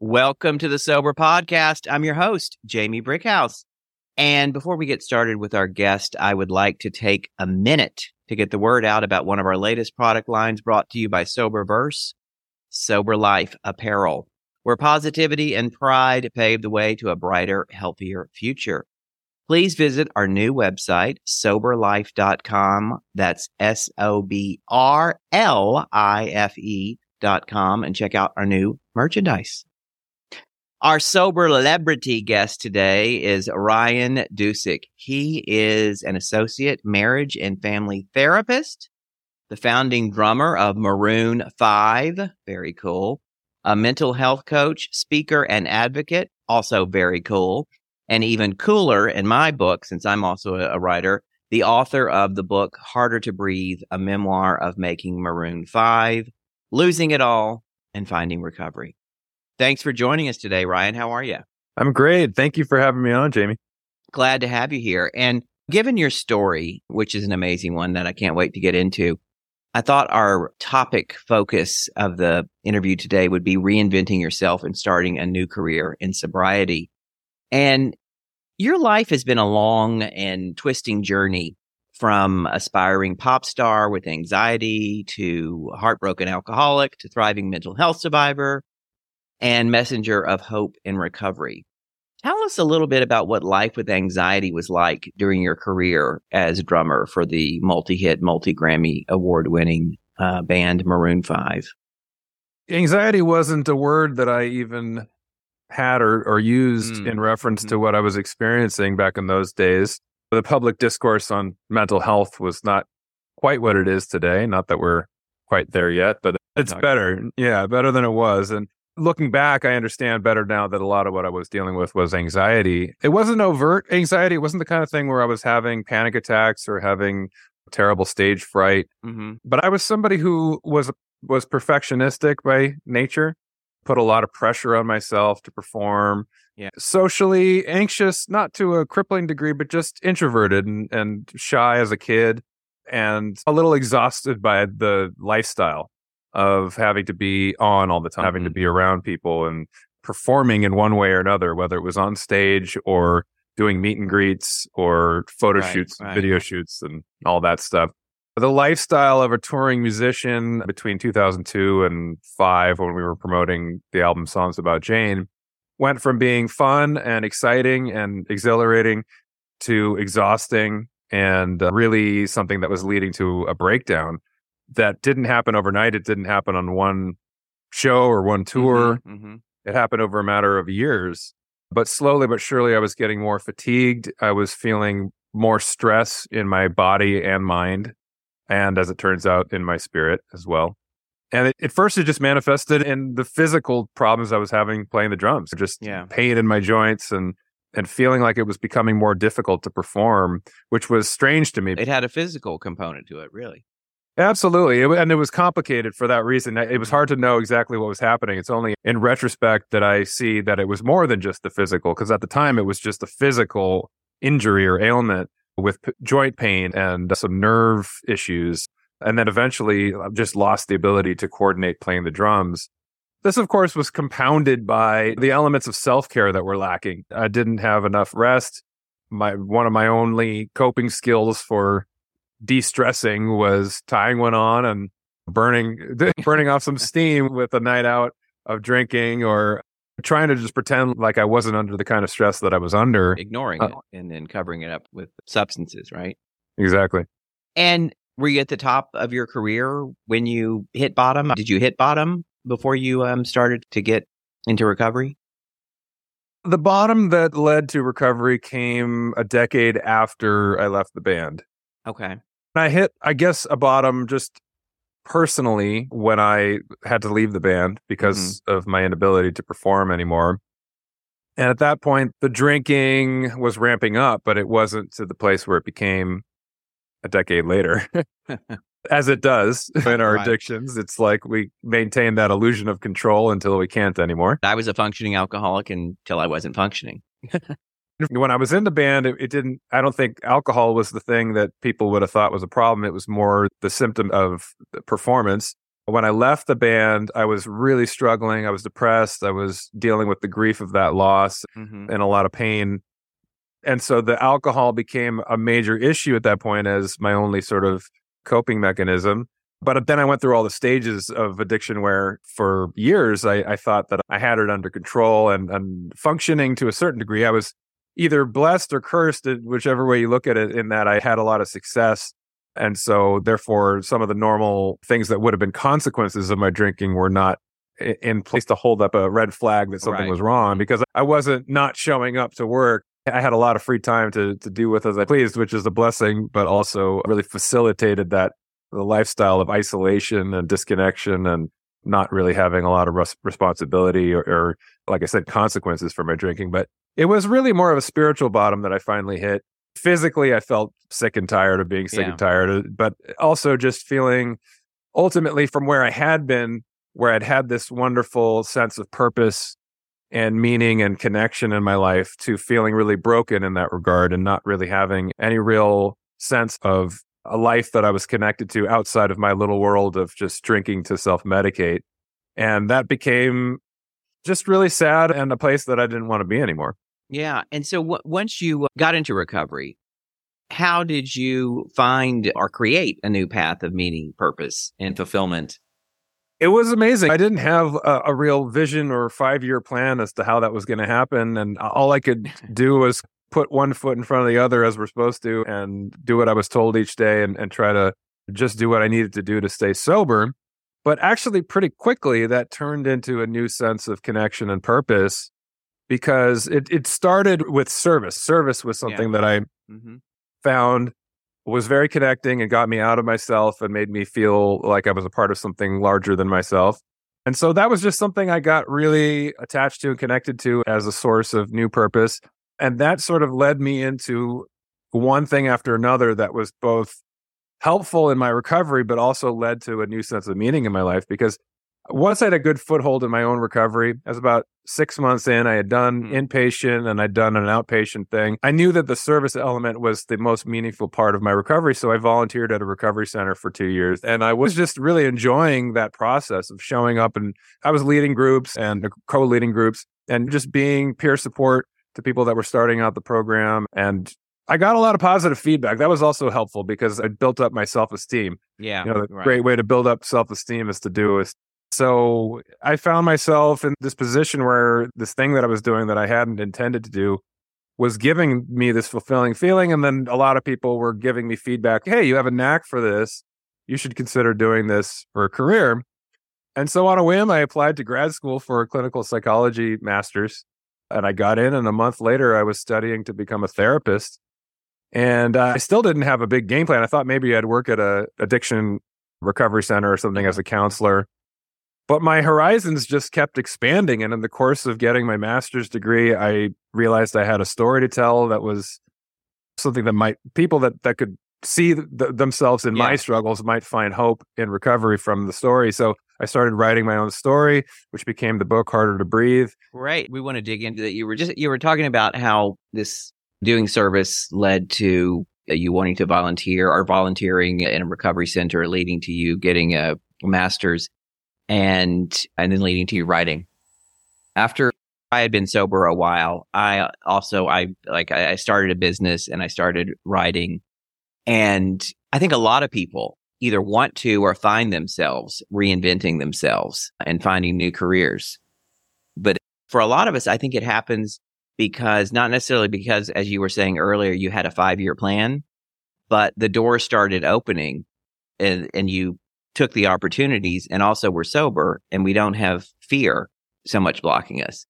Welcome to the Sober Podcast. I'm your host, Jamie Brickhouse. And before we get started with our guest, I would like to take a minute to get the word out about one of our latest product lines brought to you by Soberverse, Sober Life Apparel, where positivity and pride pave the way to a brighter, healthier future. Please visit our new website, soberlife.com. That's S O B R L I F E dot com and check out our new merchandise. Our sober celebrity guest today is Ryan Dusick. He is an associate marriage and family therapist, the founding drummer of Maroon 5. Very cool. A mental health coach, speaker, and advocate. Also very cool. And even cooler in my book, since I'm also a writer, the author of the book Harder to Breathe, a memoir of making Maroon 5, losing it all, and finding recovery. Thanks for joining us today, Ryan. How are you? I'm great. Thank you for having me on, Jamie. Glad to have you here. And given your story, which is an amazing one that I can't wait to get into, I thought our topic focus of the interview today would be reinventing yourself and starting a new career in sobriety. And your life has been a long and twisting journey from aspiring pop star with anxiety to heartbroken alcoholic to thriving mental health survivor and messenger of hope and recovery. Tell us a little bit about what life with anxiety was like during your career as drummer for the multi hit, multi Grammy award winning uh, band Maroon 5. Anxiety wasn't a word that I even had or, or used mm. in reference mm. to what I was experiencing back in those days. The public discourse on mental health was not quite what it is today. Not that we're quite there yet, but it's better. Yeah, better than it was. And looking back, I understand better now that a lot of what I was dealing with was anxiety. It wasn't overt anxiety. It wasn't the kind of thing where I was having panic attacks or having terrible stage fright. Mm-hmm. But I was somebody who was was perfectionistic by nature, put a lot of pressure on myself to perform. Yeah. Socially anxious, not to a crippling degree, but just introverted and, and shy as a kid and a little exhausted by the lifestyle of having to be on all the time, mm-hmm. having to mm-hmm. be around people and performing in one way or another, whether it was on stage or doing meet and greets or photo right, shoots, right. video shoots, and all that stuff. The lifestyle of a touring musician between 2002 and five, when we were promoting the album Songs About Jane, went from being fun and exciting and exhilarating to exhausting and uh, really something that was leading to a breakdown that didn't happen overnight. It didn't happen on one show or one tour. Mm-hmm, mm-hmm. It happened over a matter of years. But slowly but surely, I was getting more fatigued. I was feeling more stress in my body and mind. And as it turns out, in my spirit as well. And it, at first, it just manifested in the physical problems I was having playing the drums, just yeah. pain in my joints and and feeling like it was becoming more difficult to perform, which was strange to me. It had a physical component to it, really. Absolutely. It, and it was complicated for that reason. It was mm-hmm. hard to know exactly what was happening. It's only in retrospect that I see that it was more than just the physical, because at the time it was just a physical injury or ailment with p- joint pain and some nerve issues. And then eventually I uh, just lost the ability to coordinate playing the drums. This, of course, was compounded by the elements of self care that were lacking. I didn't have enough rest. My one of my only coping skills for de-stressing was tying one on and burning burning off some steam with a night out of drinking or trying to just pretend like I wasn't under the kind of stress that I was under. Ignoring uh, it and then covering it up with substances, right? Exactly. And were you at the top of your career when you hit bottom? Did you hit bottom before you um, started to get into recovery? The bottom that led to recovery came a decade after I left the band. Okay. I hit, I guess, a bottom just personally when I had to leave the band because mm-hmm. of my inability to perform anymore. And at that point, the drinking was ramping up, but it wasn't to the place where it became a decade later. As it does in our right. addictions, it's like we maintain that illusion of control until we can't anymore. I was a functioning alcoholic until I wasn't functioning. When I was in the band, it, it, didn't, I don't think alcohol was the thing that people would have thought was a problem. It was more the symptom of performance. When I left the band, I was really struggling. I was depressed. I was dealing with the grief of that loss mm-hmm. and a lot of pain. And so the alcohol became a major issue at that point as my only sort of coping mechanism. But then I went through all the stages of addiction where for years I, I thought that I had it under control and, and functioning to a certain degree. I was either blessed or cursed, uh, whichever way you look at it, in that I had a lot of success and so, therefore, some of the normal things that would have been consequences of my drinking were not in place to hold up a red flag that something right. was wrong because I wasn't not showing up to work. I had a lot of free time to to do with as I pleased, which is a blessing, but also really facilitated that the lifestyle of isolation and disconnection and not really having a lot of res- responsibility or, or, like I said, consequences for my drinking. But it was really more of a spiritual bottom that I finally hit physically I felt sick and tired of being sick yeah. and tired, but also just feeling ultimately from where I had been, where I'd had this wonderful sense of purpose and meaning and connection in my life to feeling really broken in that regard and not really having any real sense of a life that I was connected to outside of my little world of just drinking to self medicate. And that became just really sad and a place that I didn't want to be anymore. Yeah. And so w- once you got into recovery, how did you find or create a new path of meaning, purpose, and fulfillment? It was amazing. I didn't have a, a real vision or five year plan as to how that was going to happen. And all I could do was put one foot in front of the other as we're supposed to and do what I was told each day and, and try to just do what I needed to do to stay sober. But actually, pretty quickly, that turned into a new sense of connection and purpose because it, it started with service. Service was something yeah. that I mm-hmm. found was very connecting and got me out of myself and made me feel like I was a part of something larger than myself. And so that was just something I got really attached to and connected to as a source of new purpose. And that sort of led me into one thing after another that was both helpful in my recovery, but also led to a new sense of meaning in my life because once I had a good foothold in my own recovery, I was about six months in. I had done mm. inpatient and I'd done an outpatient thing. I knew that the service element was the most meaningful part of my recovery. So I volunteered at a recovery center for two years. And I was just really enjoying that process of showing up. And I was leading groups and co leading groups and just being peer support to people that were starting out the program. And I got a lot of positive feedback. That was also helpful because I built up my self esteem. Yeah. You know, the right. great way to build up self esteem is to do is so I found myself in this position where this thing that I was doing that I hadn't intended to do was giving me this fulfilling feeling. And then a lot of people were giving me feedback hey, you have a knack for this. You should consider doing this for a career. And so on a whim, I applied to grad school for a clinical psychology master's. And I got in, and a month later, I was studying to become a therapist. And uh, I still didn't have a big game plan. I thought maybe I'd work at a addiction recovery center or something as a counselor but my horizons just kept expanding and in the course of getting my master's degree i realized i had a story to tell that was something that might people that that could see themselves in yeah. my struggles might find hope in recovery from the story so i started writing my own story which became the book harder to breathe right we want to dig into that you were just you were talking about how this doing service led to uh, you wanting to volunteer or volunteering in a recovery center leading to you getting a master's and and then leading to you writing. After I had been sober a while, I also I like I started a business and I started writing, and I think a lot of people either want to or find themselves reinventing themselves and finding new careers. But for a lot of us, I think it happens because not necessarily because, as you were saying earlier, you had a five year plan, but the door started opening and, and you took the opportunities and also were sober and we don't have fear so much blocking us.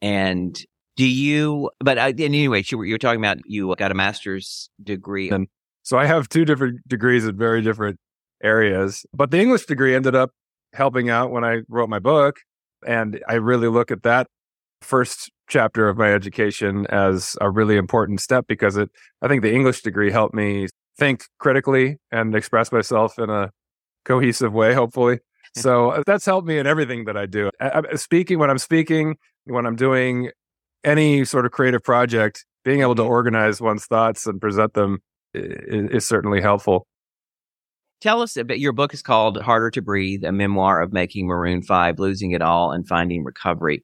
And do you, but anyway, you were, you were talking about you got a master's degree. And so I have two different degrees in very different areas, but the English degree ended up helping out when I wrote my book. And I really look at that first chapter of my education as a really important step because it, I think the English degree helped me think critically and express myself in a cohesive way, hopefully. So uh, that's helped me in everything that I do. I, I, speaking, when I'm speaking, when I'm doing any sort of creative project, being able to mm-hmm. organize one's thoughts and present them is, is certainly helpful. Tell us a bit. Your book is called Harder to Breathe, a memoir of making Maroon 5, losing it all, and finding recovery.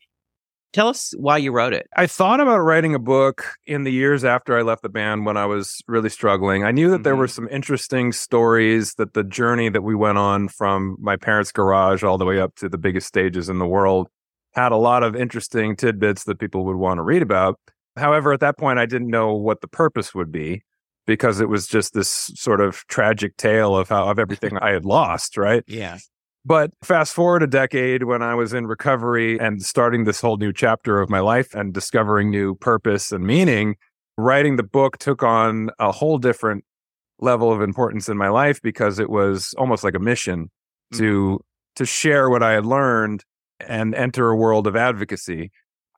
Tell us why you wrote it. I thought about writing a book in the years after I left the band when I was really struggling. I knew that mm-hmm. there were some interesting stories that the journey that we went on from my parents' garage all the way up to the biggest stages in the world had a lot of interesting tidbits that people would want to read about. However, at that point, I didn't know what the purpose would be because it was just this sort of tragic tale of how of everything I had lost, right? Yeah. But fast forward a decade when I was in recovery and starting this whole new chapter of my life and discovering new purpose and meaning, writing the book took on a whole different level of importance in my life because it was almost like a mission mm-hmm. to to share what I had learned and enter a world of advocacy.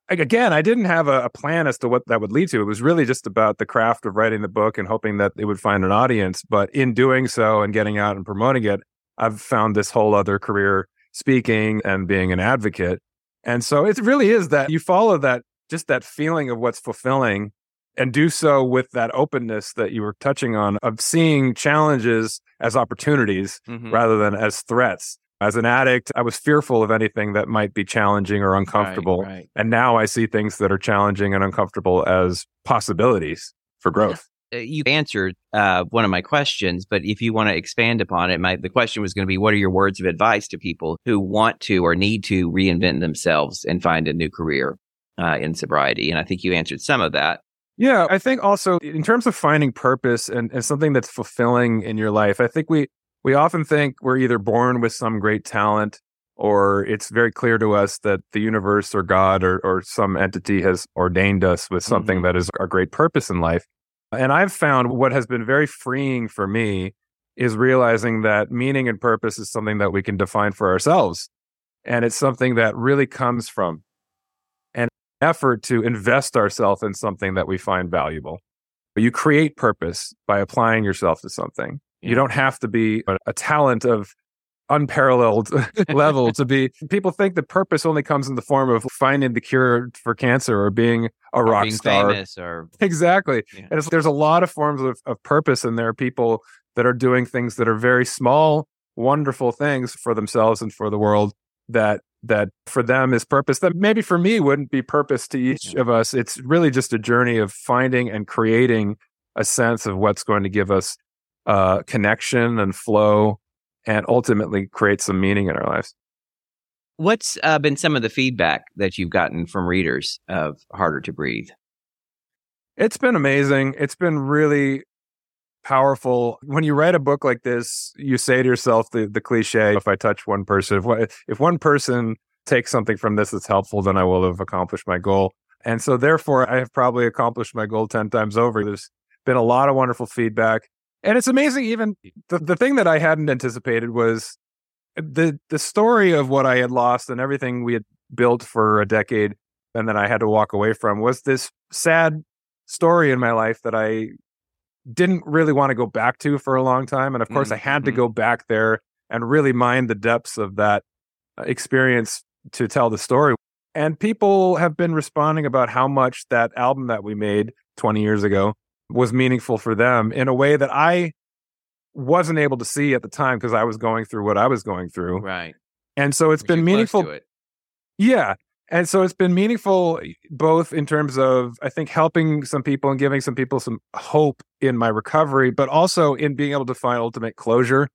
Again, I didn't have a, a plan as to what that would lead to. It was really just about the craft of writing the book and hoping that it would find an audience. But in doing so and getting out and promoting it, I've found this whole other career speaking and being an advocate. And so it really is that you follow that, just that feeling of what's fulfilling and do so with that openness that you were touching on of seeing challenges as opportunities mm-hmm. rather than as threats. As an addict, I was fearful of anything that might be challenging or uncomfortable. Right, right. And now I see things that are challenging and uncomfortable as possibilities for growth. Uh, you answered uh, one of my questions, but if you want to expand upon it, my the question was going to be, what are your words of advice to people who want to or need to reinvent themselves and find a new career uh, in sobriety? And I think you answered some of that. Yeah, I think also in terms of finding purpose and, and something that's fulfilling in your life, I think we we often think we're either born with some great talent or it's very clear to us that the universe or God or, or some entity has ordained us with something mm-hmm. that is our great purpose in life. And I've found what has been very freeing for me is realizing that meaning and purpose is something that we can define for ourselves. And it's something that really comes from an effort to invest ourselves in something that we find valuable. You create purpose by applying yourself to something. You don't have to be a, talent of unparalleled level to be people think that purpose only comes in the form of finding the cure for cancer or being a or rock being star or exactly yeah. and there's a lot of forms of, of purpose and there are people that are doing things that are very small wonderful things for themselves and for the world that that for them is purpose that maybe for me wouldn't be purpose to each yeah. of us it's really just a journey of finding and creating a sense of what's going to give us uh, connection and flow and ultimately create some meaning in our lives. What's uh, been some of the feedback that you've gotten from readers of Harder to Breathe? It's been amazing. It's been really powerful. When you write a book like this, you say to yourself the, the cliche, if I touch one person, if, if one person takes something from this that's helpful, then I will have accomplished my goal. And so therefore I have probably accomplished my goal 10 times over. There's been a lot of wonderful feedback. And it's amazing. Even the, the thing that I hadn't anticipated was the the story of what I had lost and everything we had built for a decade, and then I had to walk away from was this sad story in my life that I didn't really want to go back to for a long time. And of course, mm-hmm. I had to mm-hmm. go back there and really mine the depths of that uh, experience to tell the story. And people have been responding about how much that album that we made 20 years ago was meaningful for them in a way that I wasn't able to see at the time because I was going through what I was going through. Right. And so it's Were been meaningful. It? Yeah. And so it's been meaningful eh, both in terms of, I think, helping some people and giving some people some hope in my recovery, but also in being able to find ultimate closure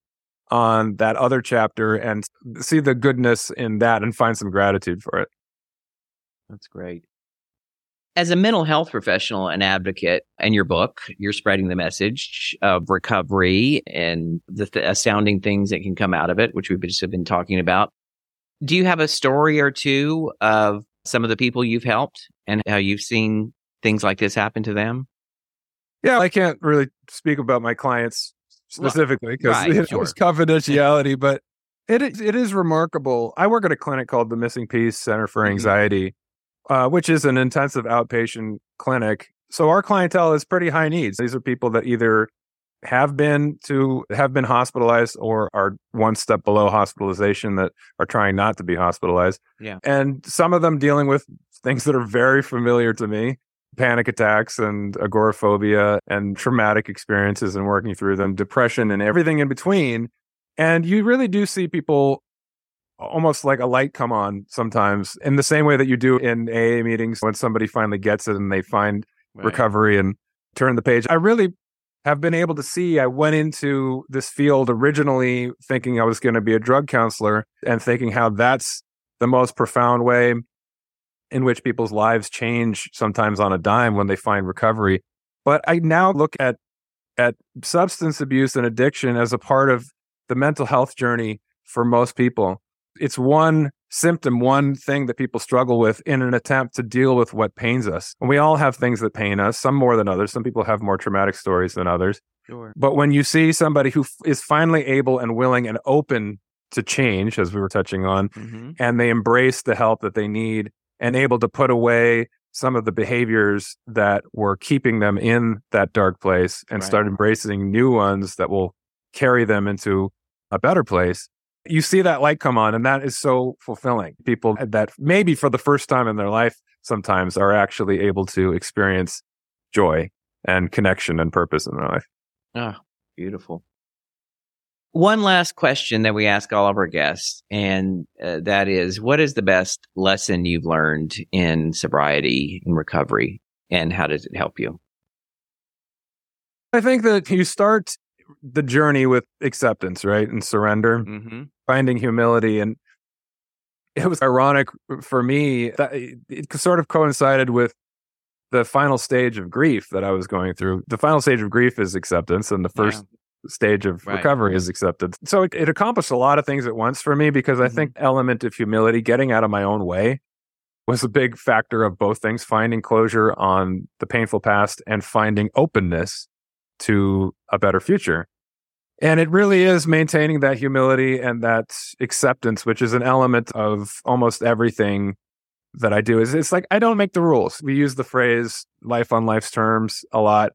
on that other chapter and see the goodness in that and find some gratitude for it. That's great as a mental health professional and advocate in your book, you're spreading the message of recovery and the th- astounding things that can come out of it, which we've just been talking about. Do you have a story or two of some of the people you've helped and how you've seen things like this happen to them? Yeah, I can't really speak about my clients specifically because right, it sure. was confidentiality, but it is, it is remarkable. I work at a clinic called the Missing Piece Center for mm-hmm. Uh, which is an intensive outpatient clinic. So our clientele is pretty high needs. These are people that either have been to have been hospitalized or are one step below hospitalization that are trying not to be hospitalized. Yeah. And some of them dealing with things that are very familiar to me. panic attacks and agoraphobia and traumatic experiences and working through them, depression and everything in between. And you really do see people almost like a light come on sometimes in the same way that you do in AA meetings when somebody finally gets it and they find right. recovery and turn the page. I really have been able to see I went into this field originally thinking I was going to be a drug counselor and thinking how that's the most profound way in which people's lives change sometimes on a dime when they find recovery. But I now look at at substance abuse and addiction as a part of the mental health journey for most people. It's one symptom, one thing that people struggle with in an attempt to deal with what pains us. And we all have things that pain us, some more than others. Some people have more traumatic stories than others. Sure. But when you see somebody who f- is finally able and willing and open to change, as we were touching on, mm-hmm. and they embrace the help that they need and able to put away some of the behaviors that were keeping them in that dark place and right. start embracing new ones that will carry them into a better place you see that light come on and that is so fulfilling. People that maybe for the first time in their life sometimes are actually able to experience joy and connection and purpose in their life. Ah oh, beautiful. One last question that we ask all of our guests, and uh, that is what is the best lesson you've learned in sobriety and recovery, and how does it help you? I think that you start the journey with acceptance, right? And surrender, mm-hmm. finding humility. And it was ironic for me that it sort of coincided with the final stage of grief that I was going through. The final stage of grief is acceptance, and the first stage of right. recovery is accepted. So it, it, accomplished a lot of things at once for me because I mm-hmm. think element of humility, getting out of my own way was a big factor of both things, finding closure on the painful past and finding openness to a better future. And it really is maintaining that humility and that acceptance, which is an element of almost everything that I do. Is it's like I don't make the rules. We use the phrase life on life's terms a lot.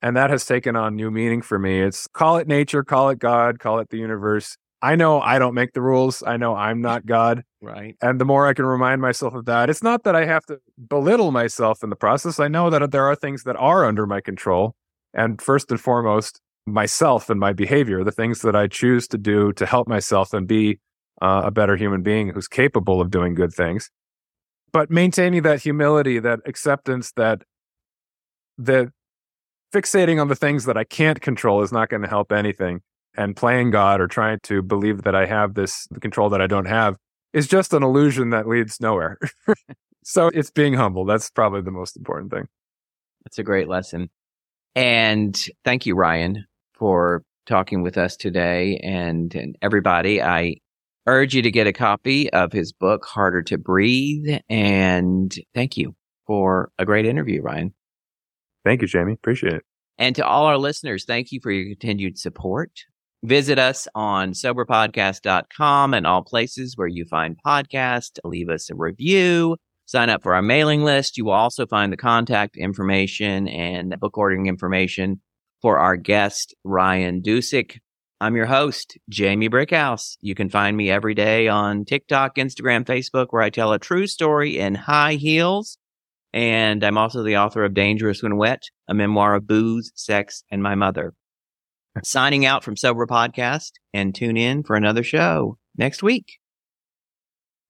And that has taken on new meaning for me. It's call it nature, call it God, call it the universe. I know I don't make the rules. I know I'm not God. Right. And the more I can remind myself of that, it's not that I have to belittle myself in the process. I know that there are things that are under my control. And first and foremost, myself and my behavior, the things that I choose to do to help myself and be uh, a better human being who's capable of doing good things. But maintaining that humility, that acceptance, that the fixating on the things that I can't control is not going to help anything. And playing God or trying to believe that I have this control that I don't have is just an illusion that leads nowhere. so it's being humble. That's probably the most important thing. That's a great lesson. And thank you, Ryan, for talking with us today. And, and everybody, I urge you to get a copy of his book, Harder to Breathe. And thank you for a great interview, Ryan. Thank you, Jamie. Appreciate it. And to all our listeners, thank you for your continued support. Visit us on soberpodcast.com and all places where you find podcasts. Leave us a review. Sign up for our mailing list. You will also find the contact information and book ordering information for our guest, Ryan Dusick. I'm your host, Jamie Brickhouse. You can find me every day on TikTok, Instagram, Facebook, where I tell a true story in high heels. And I'm also the author of Dangerous When Wet, a memoir of booze, sex, and my mother. Signing out from Sober Podcast and tune in for another show next week.